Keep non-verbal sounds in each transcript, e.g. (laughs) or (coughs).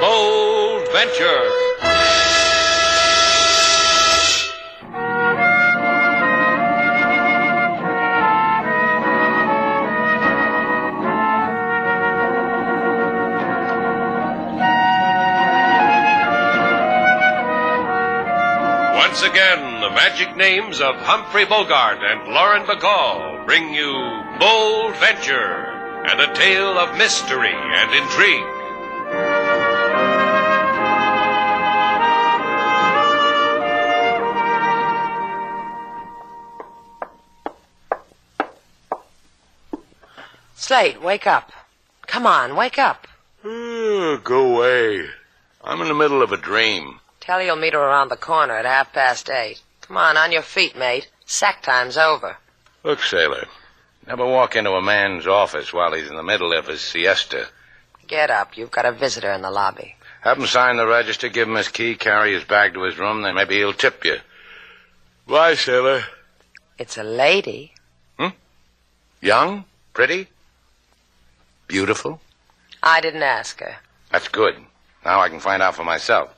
Bold Venture. Once again, the magic names of Humphrey Bogart and Lauren Bacall bring you Bold Venture and a tale of mystery and intrigue. Slate, wake up. Come on, wake up. Uh, go away. I'm in the middle of a dream. Tell you'll meet her around the corner at half past eight. Come on, on your feet, mate. Sack time's over. Look, sailor, never walk into a man's office while he's in the middle of his siesta. Get up. You've got a visitor in the lobby. Have him sign the register, give him his key, carry his bag to his room, then maybe he'll tip you. Bye, sailor. It's a lady. Hmm? Young? Pretty? Beautiful? I didn't ask her. That's good. Now I can find out for myself.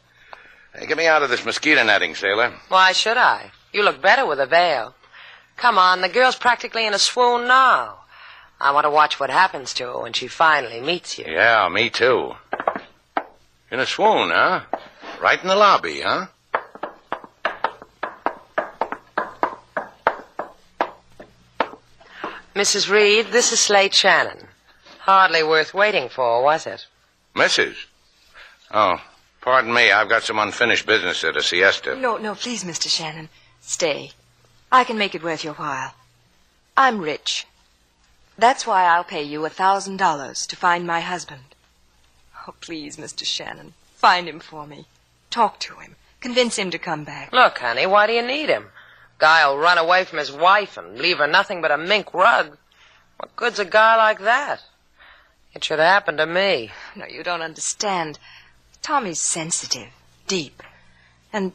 Hey, get me out of this mosquito netting, sailor. Why should I? You look better with a veil. Come on, the girl's practically in a swoon now. I want to watch what happens to her when she finally meets you. Yeah, me too. In a swoon, huh? Right in the lobby, huh? Mrs. Reed, this is Slate Shannon. Hardly worth waiting for, was it? Mrs. Oh, pardon me. I've got some unfinished business at a siesta. No, no, please, Mr. Shannon. Stay. I can make it worth your while. I'm rich. That's why I'll pay you a thousand dollars to find my husband. Oh, please, Mr. Shannon. Find him for me. Talk to him. Convince him to come back. Look, honey, why do you need him? Guy'll run away from his wife and leave her nothing but a mink rug. What good's a guy like that? It should happen to me. No, you don't understand. Tommy's sensitive, deep. And,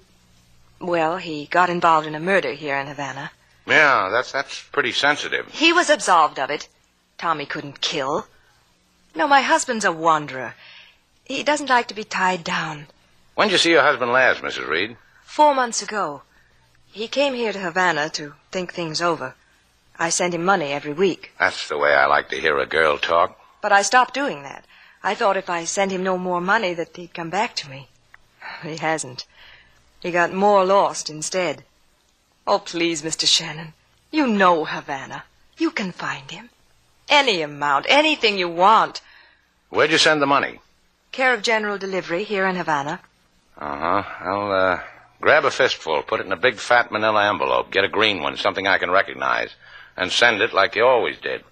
well, he got involved in a murder here in Havana. Yeah, that's that's pretty sensitive. He was absolved of it. Tommy couldn't kill. No, my husband's a wanderer. He doesn't like to be tied down. When'd you see your husband last, Mrs. Reed? Four months ago. He came here to Havana to think things over. I send him money every week, That's the way I like to hear a girl talk. But I stopped doing that. I thought if I sent him no more money that he'd come back to me. (laughs) He hasn't. He got more lost instead. Oh, please, Mr. Shannon. You know Havana. You can find him. Any amount, anything you want. Where'd you send the money? Care of General Delivery here in Havana. Uh huh. I'll uh, grab a fistful, put it in a big fat manila envelope, get a green one, something I can recognize, and send it like you always did.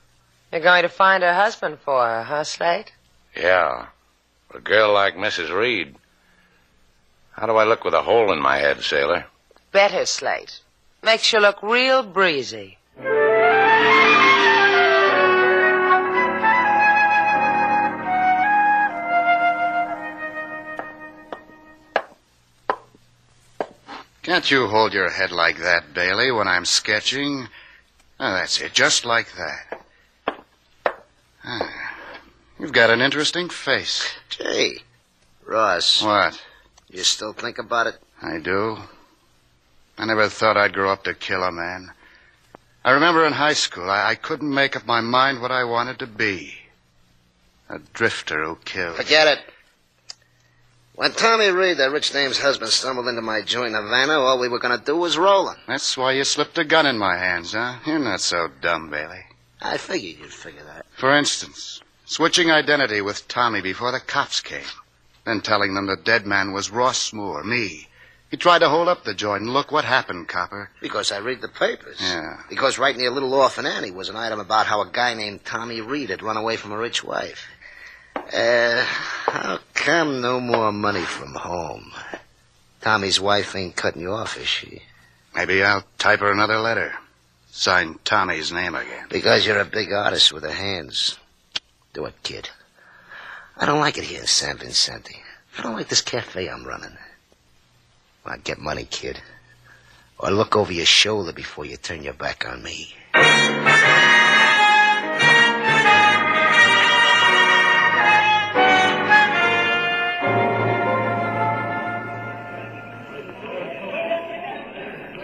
You're going to find her husband for her, huh, Slate? Yeah. A girl like Mrs. Reed. How do I look with a hole in my head, sailor? Better, Slate. Makes you look real breezy. Can't you hold your head like that, Bailey, when I'm sketching? Oh, that's it, just like that. Ah, you've got an interesting face. Gee, Ross, What? you still think about it? I do. I never thought I'd grow up to kill a man. I remember in high school, I, I couldn't make up my mind what I wanted to be. A drifter who kills. Forget it. When Tommy Reed, that rich dame's husband, stumbled into my joint in Havana, all we were going to do was roll him. That's why you slipped a gun in my hands, huh? You're not so dumb, Bailey. I figured you'd figure that. For instance, switching identity with Tommy before the cops came, then telling them the dead man was Ross Moore, me. He tried to hold up the joint, and look what happened, Copper. Because I read the papers. Yeah. Because right near Little Orphan Annie was an item about how a guy named Tommy Reed had run away from a rich wife. Uh, how come no more money from home? Tommy's wife ain't cutting you off, is she? Maybe I'll type her another letter. Sign Tommy's name again. Because you're a big artist with the hands. Do it, kid. I don't like it here in San Vicente. I don't like this cafe I'm running. Well, get money, kid. Or look over your shoulder before you turn your back on me.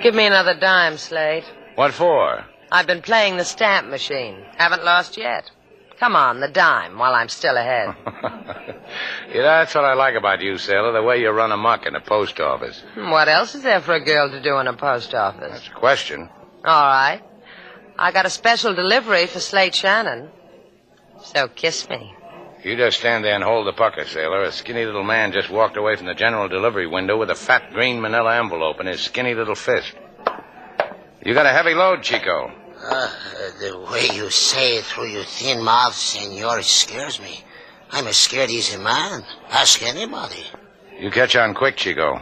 Give me another dime, Slate. What for? I've been playing the stamp machine. Haven't lost yet. Come on, the dime, while I'm still ahead. (laughs) yeah, that's what I like about you, Sailor, the way you run amok in the post office. what else is there for a girl to do in a post office? That's a question. All right. I got a special delivery for Slate Shannon. So kiss me. You just stand there and hold the pucker, Sailor. A skinny little man just walked away from the general delivery window with a fat green manila envelope in his skinny little fist. You got a heavy load, Chico. Uh, the way you say it through your thin mouth, senor, scares me. I'm a scared easy man. Ask anybody. You catch on quick, Chico.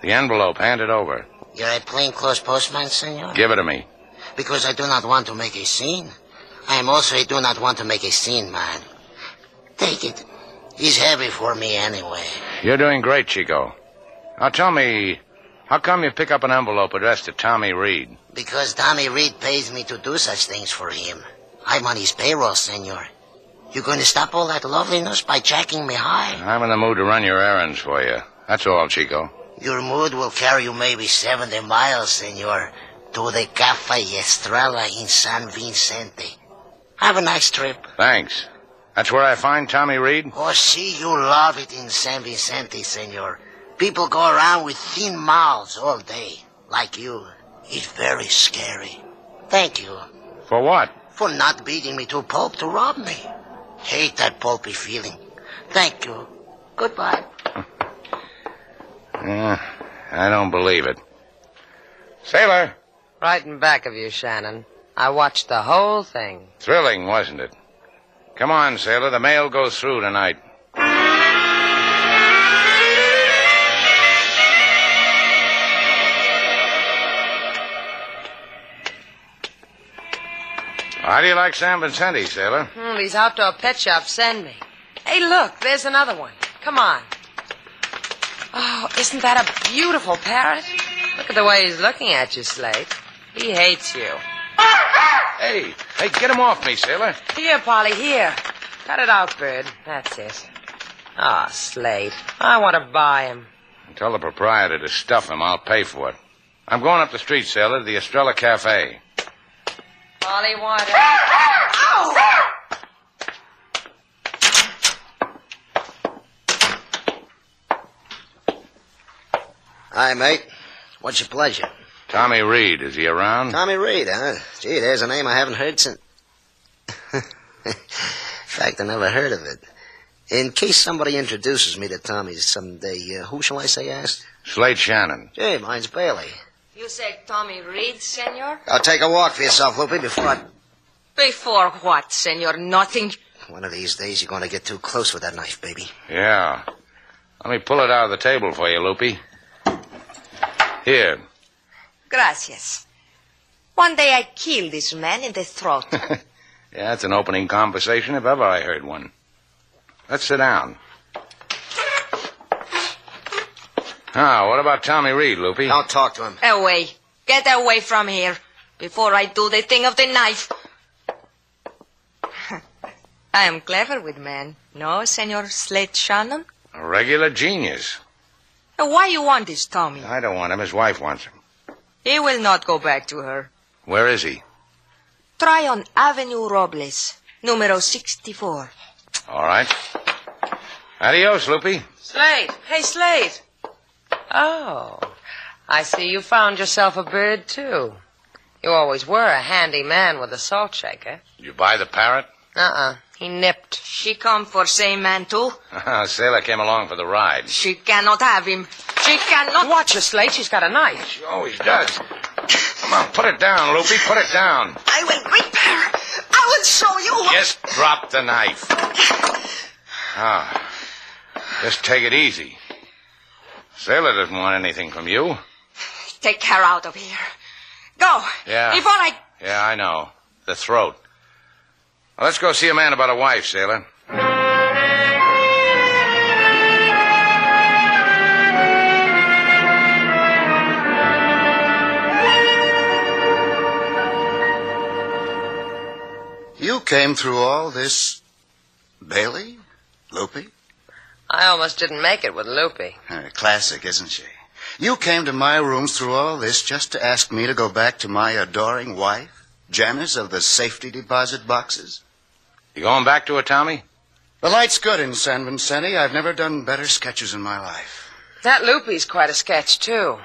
The envelope, hand it over. You're a plainclothes postman, senor? Give it to me. Because I do not want to make a scene. I am also I do not want to make a scene, man. Take it. He's heavy for me anyway. You're doing great, Chico. Now tell me, how come you pick up an envelope addressed to Tommy Reed? Because Tommy Reed pays me to do such things for him. I'm on his payroll, senor. You going to stop all that loveliness by jacking me high? I'm in the mood to run your errands for you. That's all, Chico. Your mood will carry you maybe 70 miles, senor, to the Cafe Estrella in San Vicente. Have a nice trip. Thanks. That's where I find Tommy Reed? Oh, see, you love it in San Vicente, senor. People go around with thin mouths all day, like you. It's very scary. Thank you. For what? For not beating me to a pulp to rob me. Hate that pulpy feeling. Thank you. Goodbye. (laughs) Yeah, I don't believe it. Sailor, Right in back of you, Shannon. I watched the whole thing. thrilling, wasn't it? Come on, Sailor. The mail goes through tonight. How do you like San Vicente, Sailor? Hmm, these outdoor pet shops send me. Hey, look, there's another one. Come on. Oh, isn't that a beautiful parrot? Look at the way he's looking at you, Slate. He hates you. Hey, hey, get him off me, Sailor. Here, Polly, here. Cut it out, Bird. That's it. Ah, oh, Slate. I want to buy him. Tell the proprietor to stuff him. I'll pay for it. I'm going up the street, Sailor, to the Estrella Cafe. Polly wanted. Ow! Hi, mate. What's your pleasure? Tommy Reed, is he around? Tommy Reed, huh? Gee, there's a name I haven't heard since. (laughs) In fact, I never heard of it. In case somebody introduces me to Tommy someday, uh, who shall I say asked? Slate Shannon. Gee, mine's Bailey. You say Tommy Reed, senor? I'll take a walk for yourself, Loopy, before I... Before what, senor? Nothing. One of these days, you're going to get too close with that knife, baby. Yeah. Let me pull it out of the table for you, Loopy. Here. Gracias. One day I kill this man in the throat. (laughs) yeah, that's an opening conversation if ever I heard one. Let's sit down. Now, what about Tommy Reed, Loopy? Don't talk to him. away. Get away from here before I do the thing of the knife. (laughs) I am clever with men. No, Senor Slate Shannon? A regular genius. Uh, Why you want this, Tommy? I don't want him. His wife wants him. He will not go back to her. Where is he? Try on Avenue Robles, numero 64. All right. Adios, Loopy. Slate. Hey, Slate. Oh, I see you found yourself a bird, too. You always were a handy man with a salt shaker. Did you buy the parrot? Uh-uh. He nipped. She come for same man too? (laughs) Sailor came along for the ride. She cannot have him. She cannot. Watch her, Slate. She's got a knife. She always does. Come on, put it down, Loopy. Put it down. I will whip her. I will show you. Just drop the knife. Ah. Just take it easy. Sailor doesn't want anything from you. Take her out of here. Go. Yeah. Before I. Yeah, I know. The throat. Well, let's go see a man about a wife, Sailor. You came through all this. Bailey? Loopy? I almost didn't make it with Loopy. Uh, classic, isn't she? You came to my rooms through all this just to ask me to go back to my adoring wife, Janice of the safety deposit boxes? You going back to her, Tommy? The light's good in San Vicente. I've never done better sketches in my life. That Loopy's quite a sketch, too.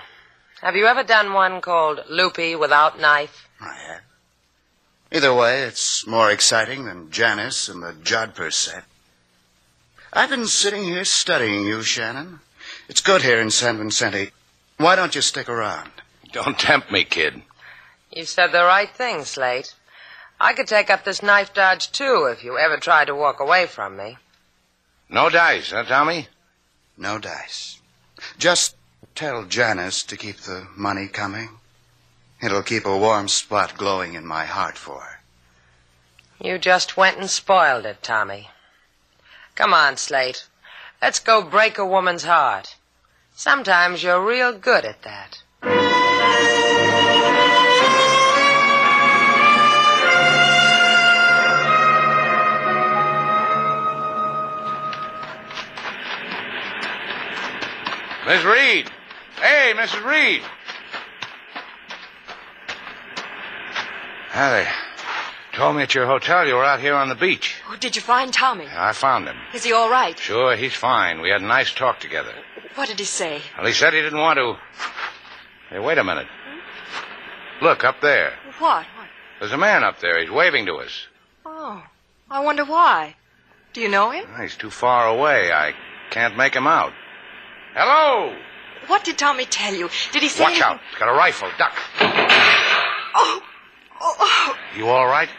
Have you ever done one called Loopy Without Knife? I have. Either way, it's more exciting than Janice and the Jodhpur set. I've been sitting here studying you, Shannon. It's good here in San Vicente. Why don't you stick around? Don't tempt me, kid. You said the right thing, Slate. I could take up this knife dodge, too, if you ever tried to walk away from me. No dice, huh, Tommy? No dice. Just tell Janice to keep the money coming. It'll keep a warm spot glowing in my heart for her. You just went and spoiled it, Tommy. Come on, Slate. Let's go break a woman's heart. Sometimes you're real good at that. Miss Reed. Hey, Mrs. Reed. They told me at your hotel you were out here on the beach. Oh, did you find Tommy? I found him. Is he all right? Sure, he's fine. We had a nice talk together. What did he say? Well, he said he didn't want to. Hey, wait a minute. Look, up there. What? What? There's a man up there. He's waving to us. Oh, I wonder why. Do you know him? He's too far away. I can't make him out. Hello! What did Tommy tell you? Did he say Watch anything? out. He's got a rifle. Duck. Oh, oh, oh. You all right?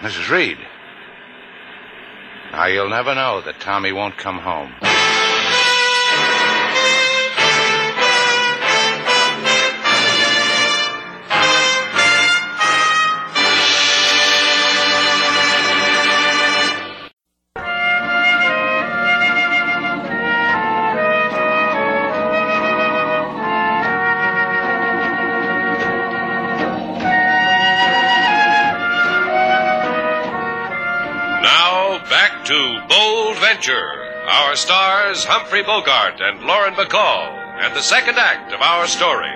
Mrs. Reed. Now, you'll never know that Tommy won't come home. Our stars, Humphrey Bogart and Lauren Bacall, and the second act of our story.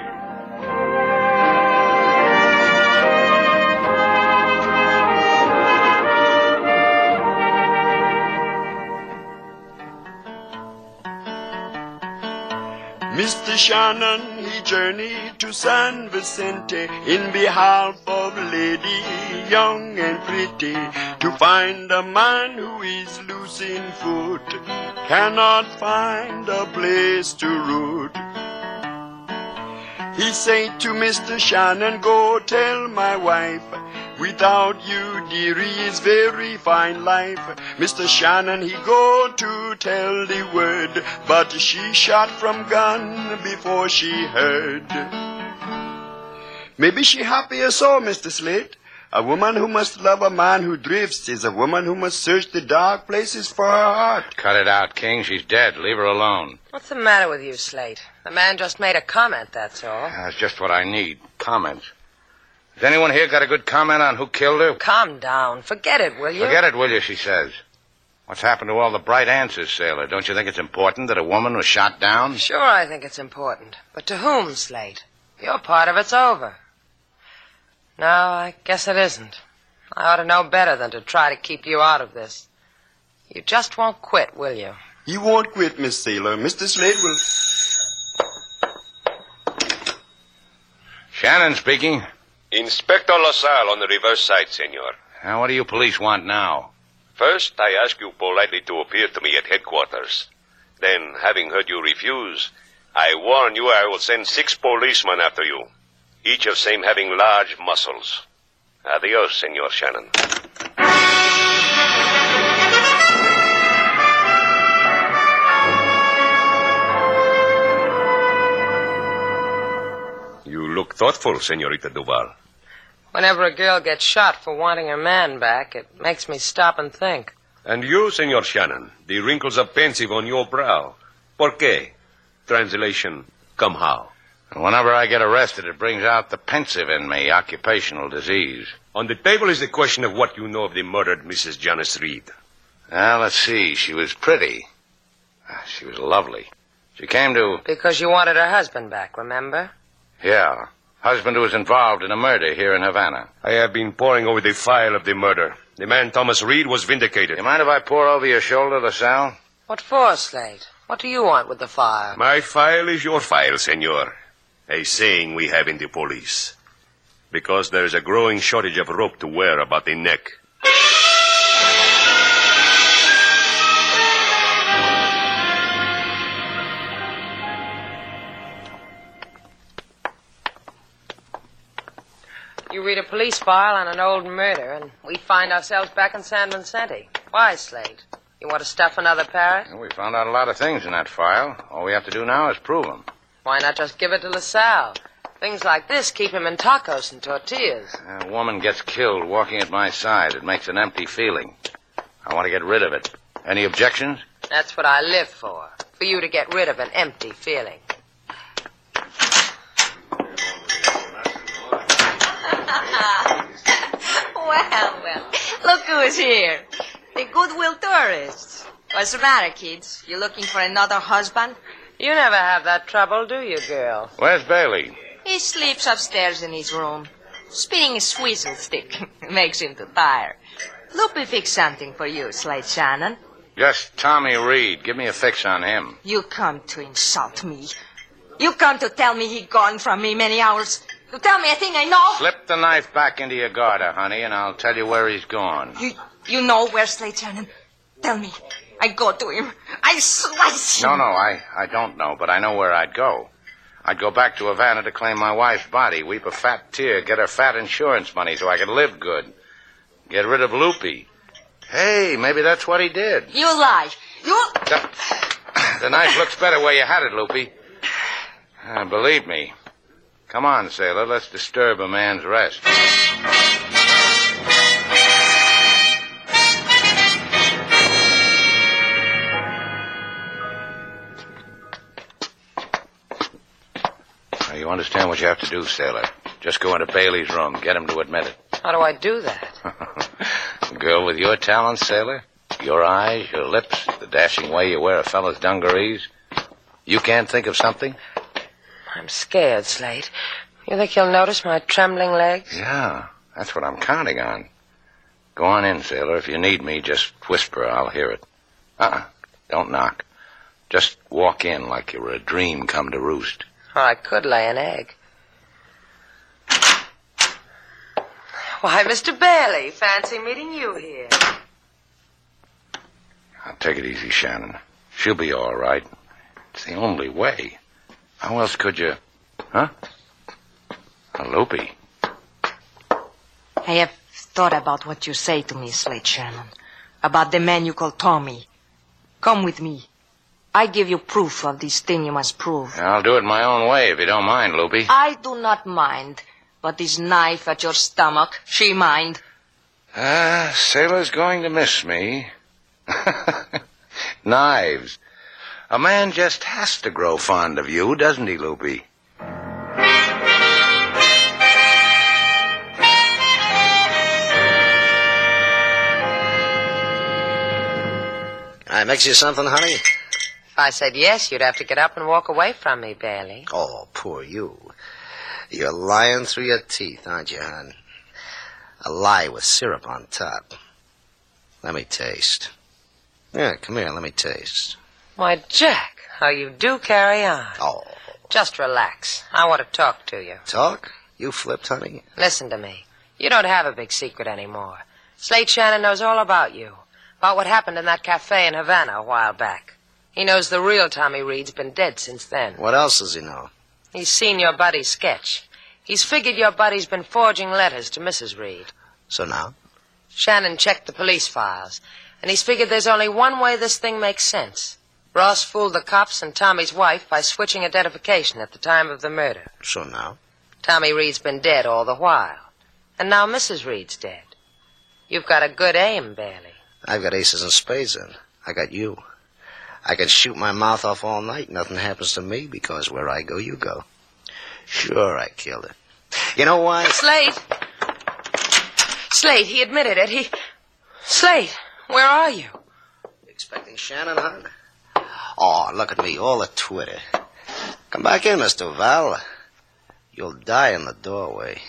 Mr. Shannon, he journeyed to San Vicente in behalf of lady young and pretty to find a man who is losing foot, cannot find a place to root. He said to Mr. Shannon, go tell my wife, without you, dearie, is very fine life. Mr. Shannon, he go to tell the word, but she shot from gun before she heard. Maybe she happier so, Mr. Slate. A woman who must love a man who drifts is a woman who must search the dark places for her heart. Cut it out, King. She's dead. Leave her alone. What's the matter with you, Slate? The man just made a comment, that's all. That's just what I need. Comments. Has anyone here got a good comment on who killed her? Calm down. Forget it, will you? Forget it, will you, she says. What's happened to all the bright answers, Sailor? Don't you think it's important that a woman was shot down? Sure, I think it's important. But to whom, Slate? Your part of it's over. No, I guess it isn't. I ought to know better than to try to keep you out of this. You just won't quit, will you? You won't quit, Miss Sailor. Mr. Slate will. Shannon speaking. Inspector LaSalle on the reverse side, senor. Now, what do you police want now? First, I ask you politely to appear to me at headquarters. Then, having heard you refuse, I warn you I will send six policemen after you, each of same having large muscles. Adios, Senor Shannon. You look thoughtful, Senorita Duval. Whenever a girl gets shot for wanting her man back, it makes me stop and think. And you, Senor Shannon, the wrinkles are pensive on your brow. ¿Por qué? Translation, come how? Whenever I get arrested, it brings out the pensive in me, occupational disease. On the table is the question of what you know of the murdered Mrs. Janice Reed. Now, let's see. She was pretty. Ah, She was lovely. She came to, Because you wanted her husband back, remember? yeah, husband who was involved in a murder here in Havana. I have been poring over the file of the murder. The man Thomas Reed was vindicated. You mind if I pour over your shoulder, LaSalle? What for, Slate? What do you want with the file? My file is your file, senor. A saying we have in the police. Because there is a growing shortage of rope to wear about the neck. You read a police file on an old murder, and we find ourselves back in San Vicente. Why, Slate? You want to stuff another parrot? Well, we found out a lot of things in that file. All we have to do now is prove them. Why not just give it to LaSalle? Things like this keep him in tacos and tortillas. A woman gets killed walking at my side. It makes an empty feeling. I want to get rid of it. Any objections? That's what I live for. For you to get rid of an empty feeling. (laughs) Well, well. Look who's here. The Goodwill tourists. What's the matter, kids? You looking for another husband? You never have that trouble, do you, girl? Where's Bailey? He sleeps upstairs in his room, spinning a swizzle stick. (laughs) Makes him too tired. Loopy fix something for you, Slate Shannon. Just Tommy Reed. Give me a fix on him. You come to insult me. You come to tell me he gone from me many hours. You tell me a thing I know. Slip the knife back into your garter, honey, and I'll tell you where he's gone. You, you know where Slate Shannon. Tell me. I go to him. I slice him. No, no, I, I don't know, but I know where I'd go. I'd go back to Havana to claim my wife's body, weep a fat tear, get her fat insurance money so I could live good. Get rid of Loopy. Hey, maybe that's what he did. You lie. You. The, the knife looks better where you had it, Loopy. Uh, believe me. Come on, sailor, let's disturb a man's rest. Now, you understand what you have to do, sailor. Just go into Bailey's room, get him to admit it. How do I do that? (laughs) Girl with your talents, sailor, your eyes, your lips, the dashing way you wear a fellow's dungarees, you can't think of something? I'm scared, Slate. You think he'll notice my trembling legs? Yeah, that's what I'm counting on. Go on in, sailor. If you need me, just whisper. I'll hear it. Uh-uh. Don't knock. Just walk in like you were a dream come to roost. I could lay an egg. Why, Mr. Bailey, fancy meeting you here. Now, take it easy, Shannon. She'll be all right. It's the only way. How else could you... Huh? A loopy. I have thought about what you say to me, Slate Shannon. About the man you call Tommy. Come with me. I give you proof of this thing you must prove. I'll do it my own way if you don't mind, Loopy. I do not mind. But this knife at your stomach, she mind. Ah, sailor's going to miss me. (laughs) Knives. A man just has to grow fond of you, doesn't he, Loopy? I mix you something, honey? If I said yes, you'd have to get up and walk away from me, Bailey. Oh, poor you. You're lying through your teeth, aren't you, hon? A lie with syrup on top. Let me taste. Yeah, come here, let me taste. Why, Jack, how you do carry on. Oh, Just relax. I want to talk to you. talk? You flipped, honey? Listen to me. You don't have a big secret anymore. Slate Shannon knows all about you. About what happened in that cafe in Havana a while back. He knows the real Tommy Reed's been dead since then. What else does he know? He's seen your buddy's sketch. He's figured your buddy's been forging letters to Mrs. Reed. So now? Shannon checked the police files, and he's figured there's only one way this thing makes sense. Ross fooled the cops and Tommy's wife by switching identification at the time of the murder. So now? Tommy Reed's been dead all the while. And now Mrs. Reed's dead. You've got a good aim, Bailey. I've got aces and spades in. I got you. I can shoot my mouth off all night. Nothing happens to me because where I go, you go. Sure, I killed it. You know why? Slate! Slate, he admitted it. He. Slate, where are you? Expecting Shannon, huh? Oh, look at me, all a Twitter. Come back in, Mr. Val. You'll die in the doorway.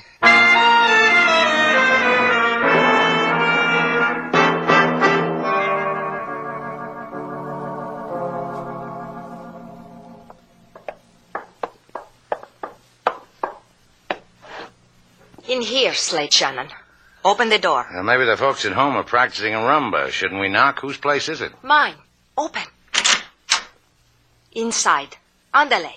In here, Slate Shannon. Open the door. Uh, maybe the folks at home are practicing a rumba. Shouldn't we knock? Whose place is it? Mine. Open. Inside. Andale.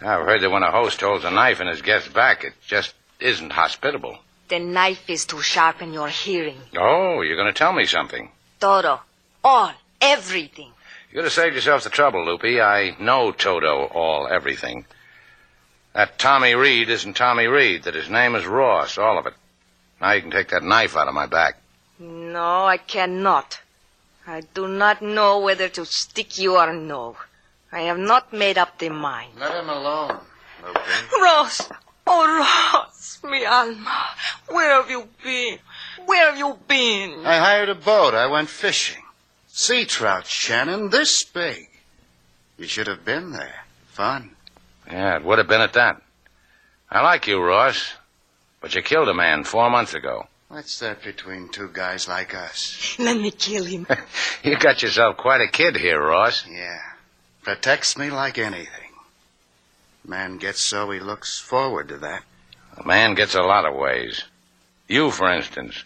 I've heard that when a host holds a knife in his guest's back, it just isn't hospitable. The knife is to sharpen your hearing. Oh, you're going to tell me something. Todo. All. Everything. You could have saved yourself the trouble, Loopy. I know Toto all everything. That Tommy Reed isn't Tommy Reed, that his name is Ross, all of it. Now you can take that knife out of my back. No, I cannot. I do not know whether to stick you or no. I have not made up the mind. Let him alone, Loopy. (laughs) Ross! Oh, Ross, mi alma. Where have you been? Where have you been? I hired a boat. I went fishing. Sea trout, Shannon, this big. You should have been there. Fun. Yeah, it would have been at that. I like you, Ross, but you killed a man four months ago. What's that between two guys like us? (laughs) Let me kill him. (laughs) You got yourself quite a kid here, Ross. Yeah. Protects me like anything. Man gets so he looks forward to that. A man gets a lot of ways. You, for instance.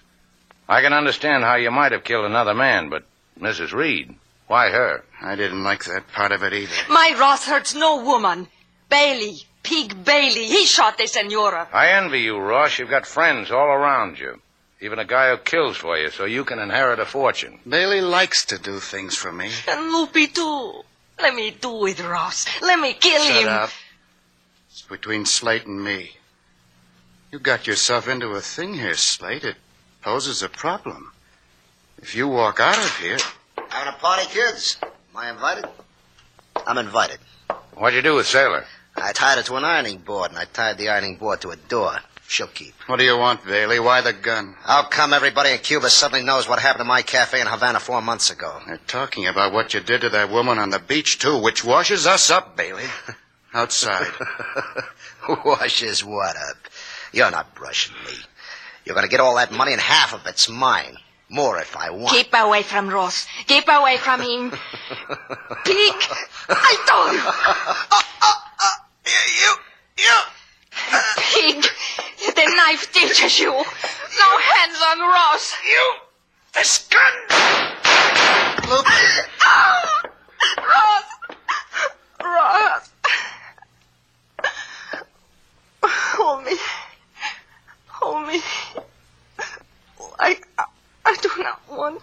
I can understand how you might have killed another man, but Mrs. Reed, why her? I didn't like that part of it either. My Ross hurts no woman. Bailey, Pig Bailey, he shot the senora. I envy you, Ross. You've got friends all around you. Even a guy who kills for you, so you can inherit a fortune. Bailey likes to do things for me. And Loopy too. Let me do it, Ross. Let me kill Shut him. up. It's between Slate and me. You got yourself into a thing here, Slate. It poses a problem. If you walk out of here, Having a party, kids? Am I invited? I'm invited. What'd you do with Sailor? I tied her to an ironing board, and I tied the ironing board to a door. She'll keep. what do you want, Bailey? Why the gun? How come everybody in Cuba suddenly knows what happened to my cafe in Havana four months ago? They're talking about what you did to that woman on the beach, too, which washes us up, Bailey. (laughs) Outside. (laughs) Washes what up? You're not brushing me. You're gonna get all that money, and half of it's mine. More if I want. Keep away from Ross. Keep away from him. (laughs) Pig! I told you. Uh, uh, uh, you, you. Pig! The knife teaches you. No hands on Ross. You! This gun! Look, Oh! Ross! Ross! Hold me. Hold me. I, I do not want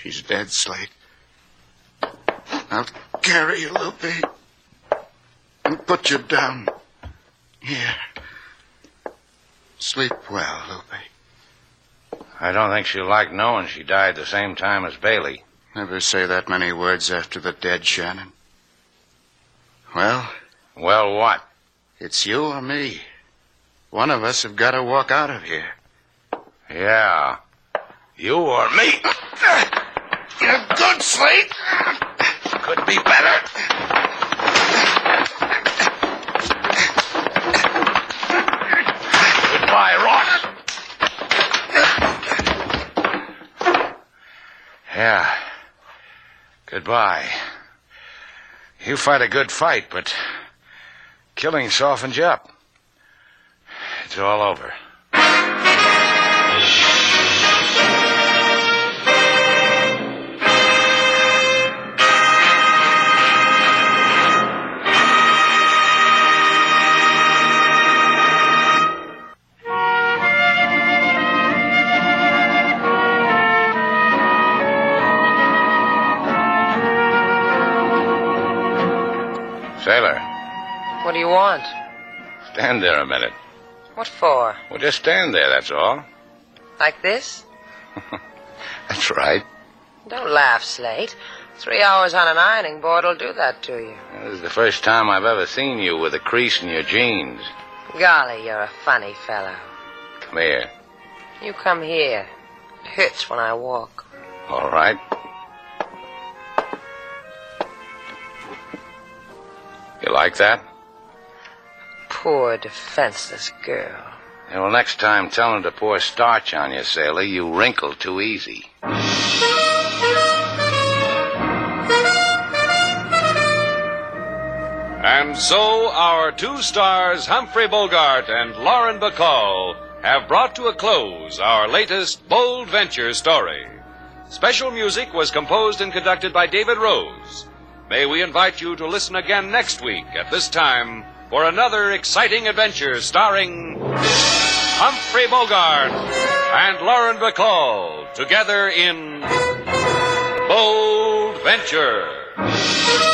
she's dead, Slate. I'll carry you, Loopy. And put you down. Here. Sleep well, Loopy. I don't think she'll like knowing she died the same time as Bailey. Never say that many words after the dead, Shannon. Well, Well, what? it's you or me. One of us have got to walk out of here. Yeah. You or me. You're (coughs) good, Slate. Could be better. Goodbye, Ross. Yeah. Goodbye. You fight a good fight, but killing softens you up. It's all over. Stand there a minute. What for? Well, just stand there, that's all. Like this? (laughs) That's right. Don't laugh, Slate. Three hours on an ironing board will do that to you. This is the first time I've ever seen you with a crease in your jeans. Golly, you're a funny fellow. Come here. You come here. It hurts when I walk. All right. You like that? Poor defenseless girl. Yeah, well, next time tell him to pour starch on you, sailor. You wrinkle too easy. And so our two stars, Humphrey Bogart and Lauren Bacall, have brought to a close our latest bold venture story. Special music was composed and conducted by David Rose. May we invite you to listen again next week at this time for another exciting adventure starring Humphrey Bogart and Lauren Bacall together in Bold Venture.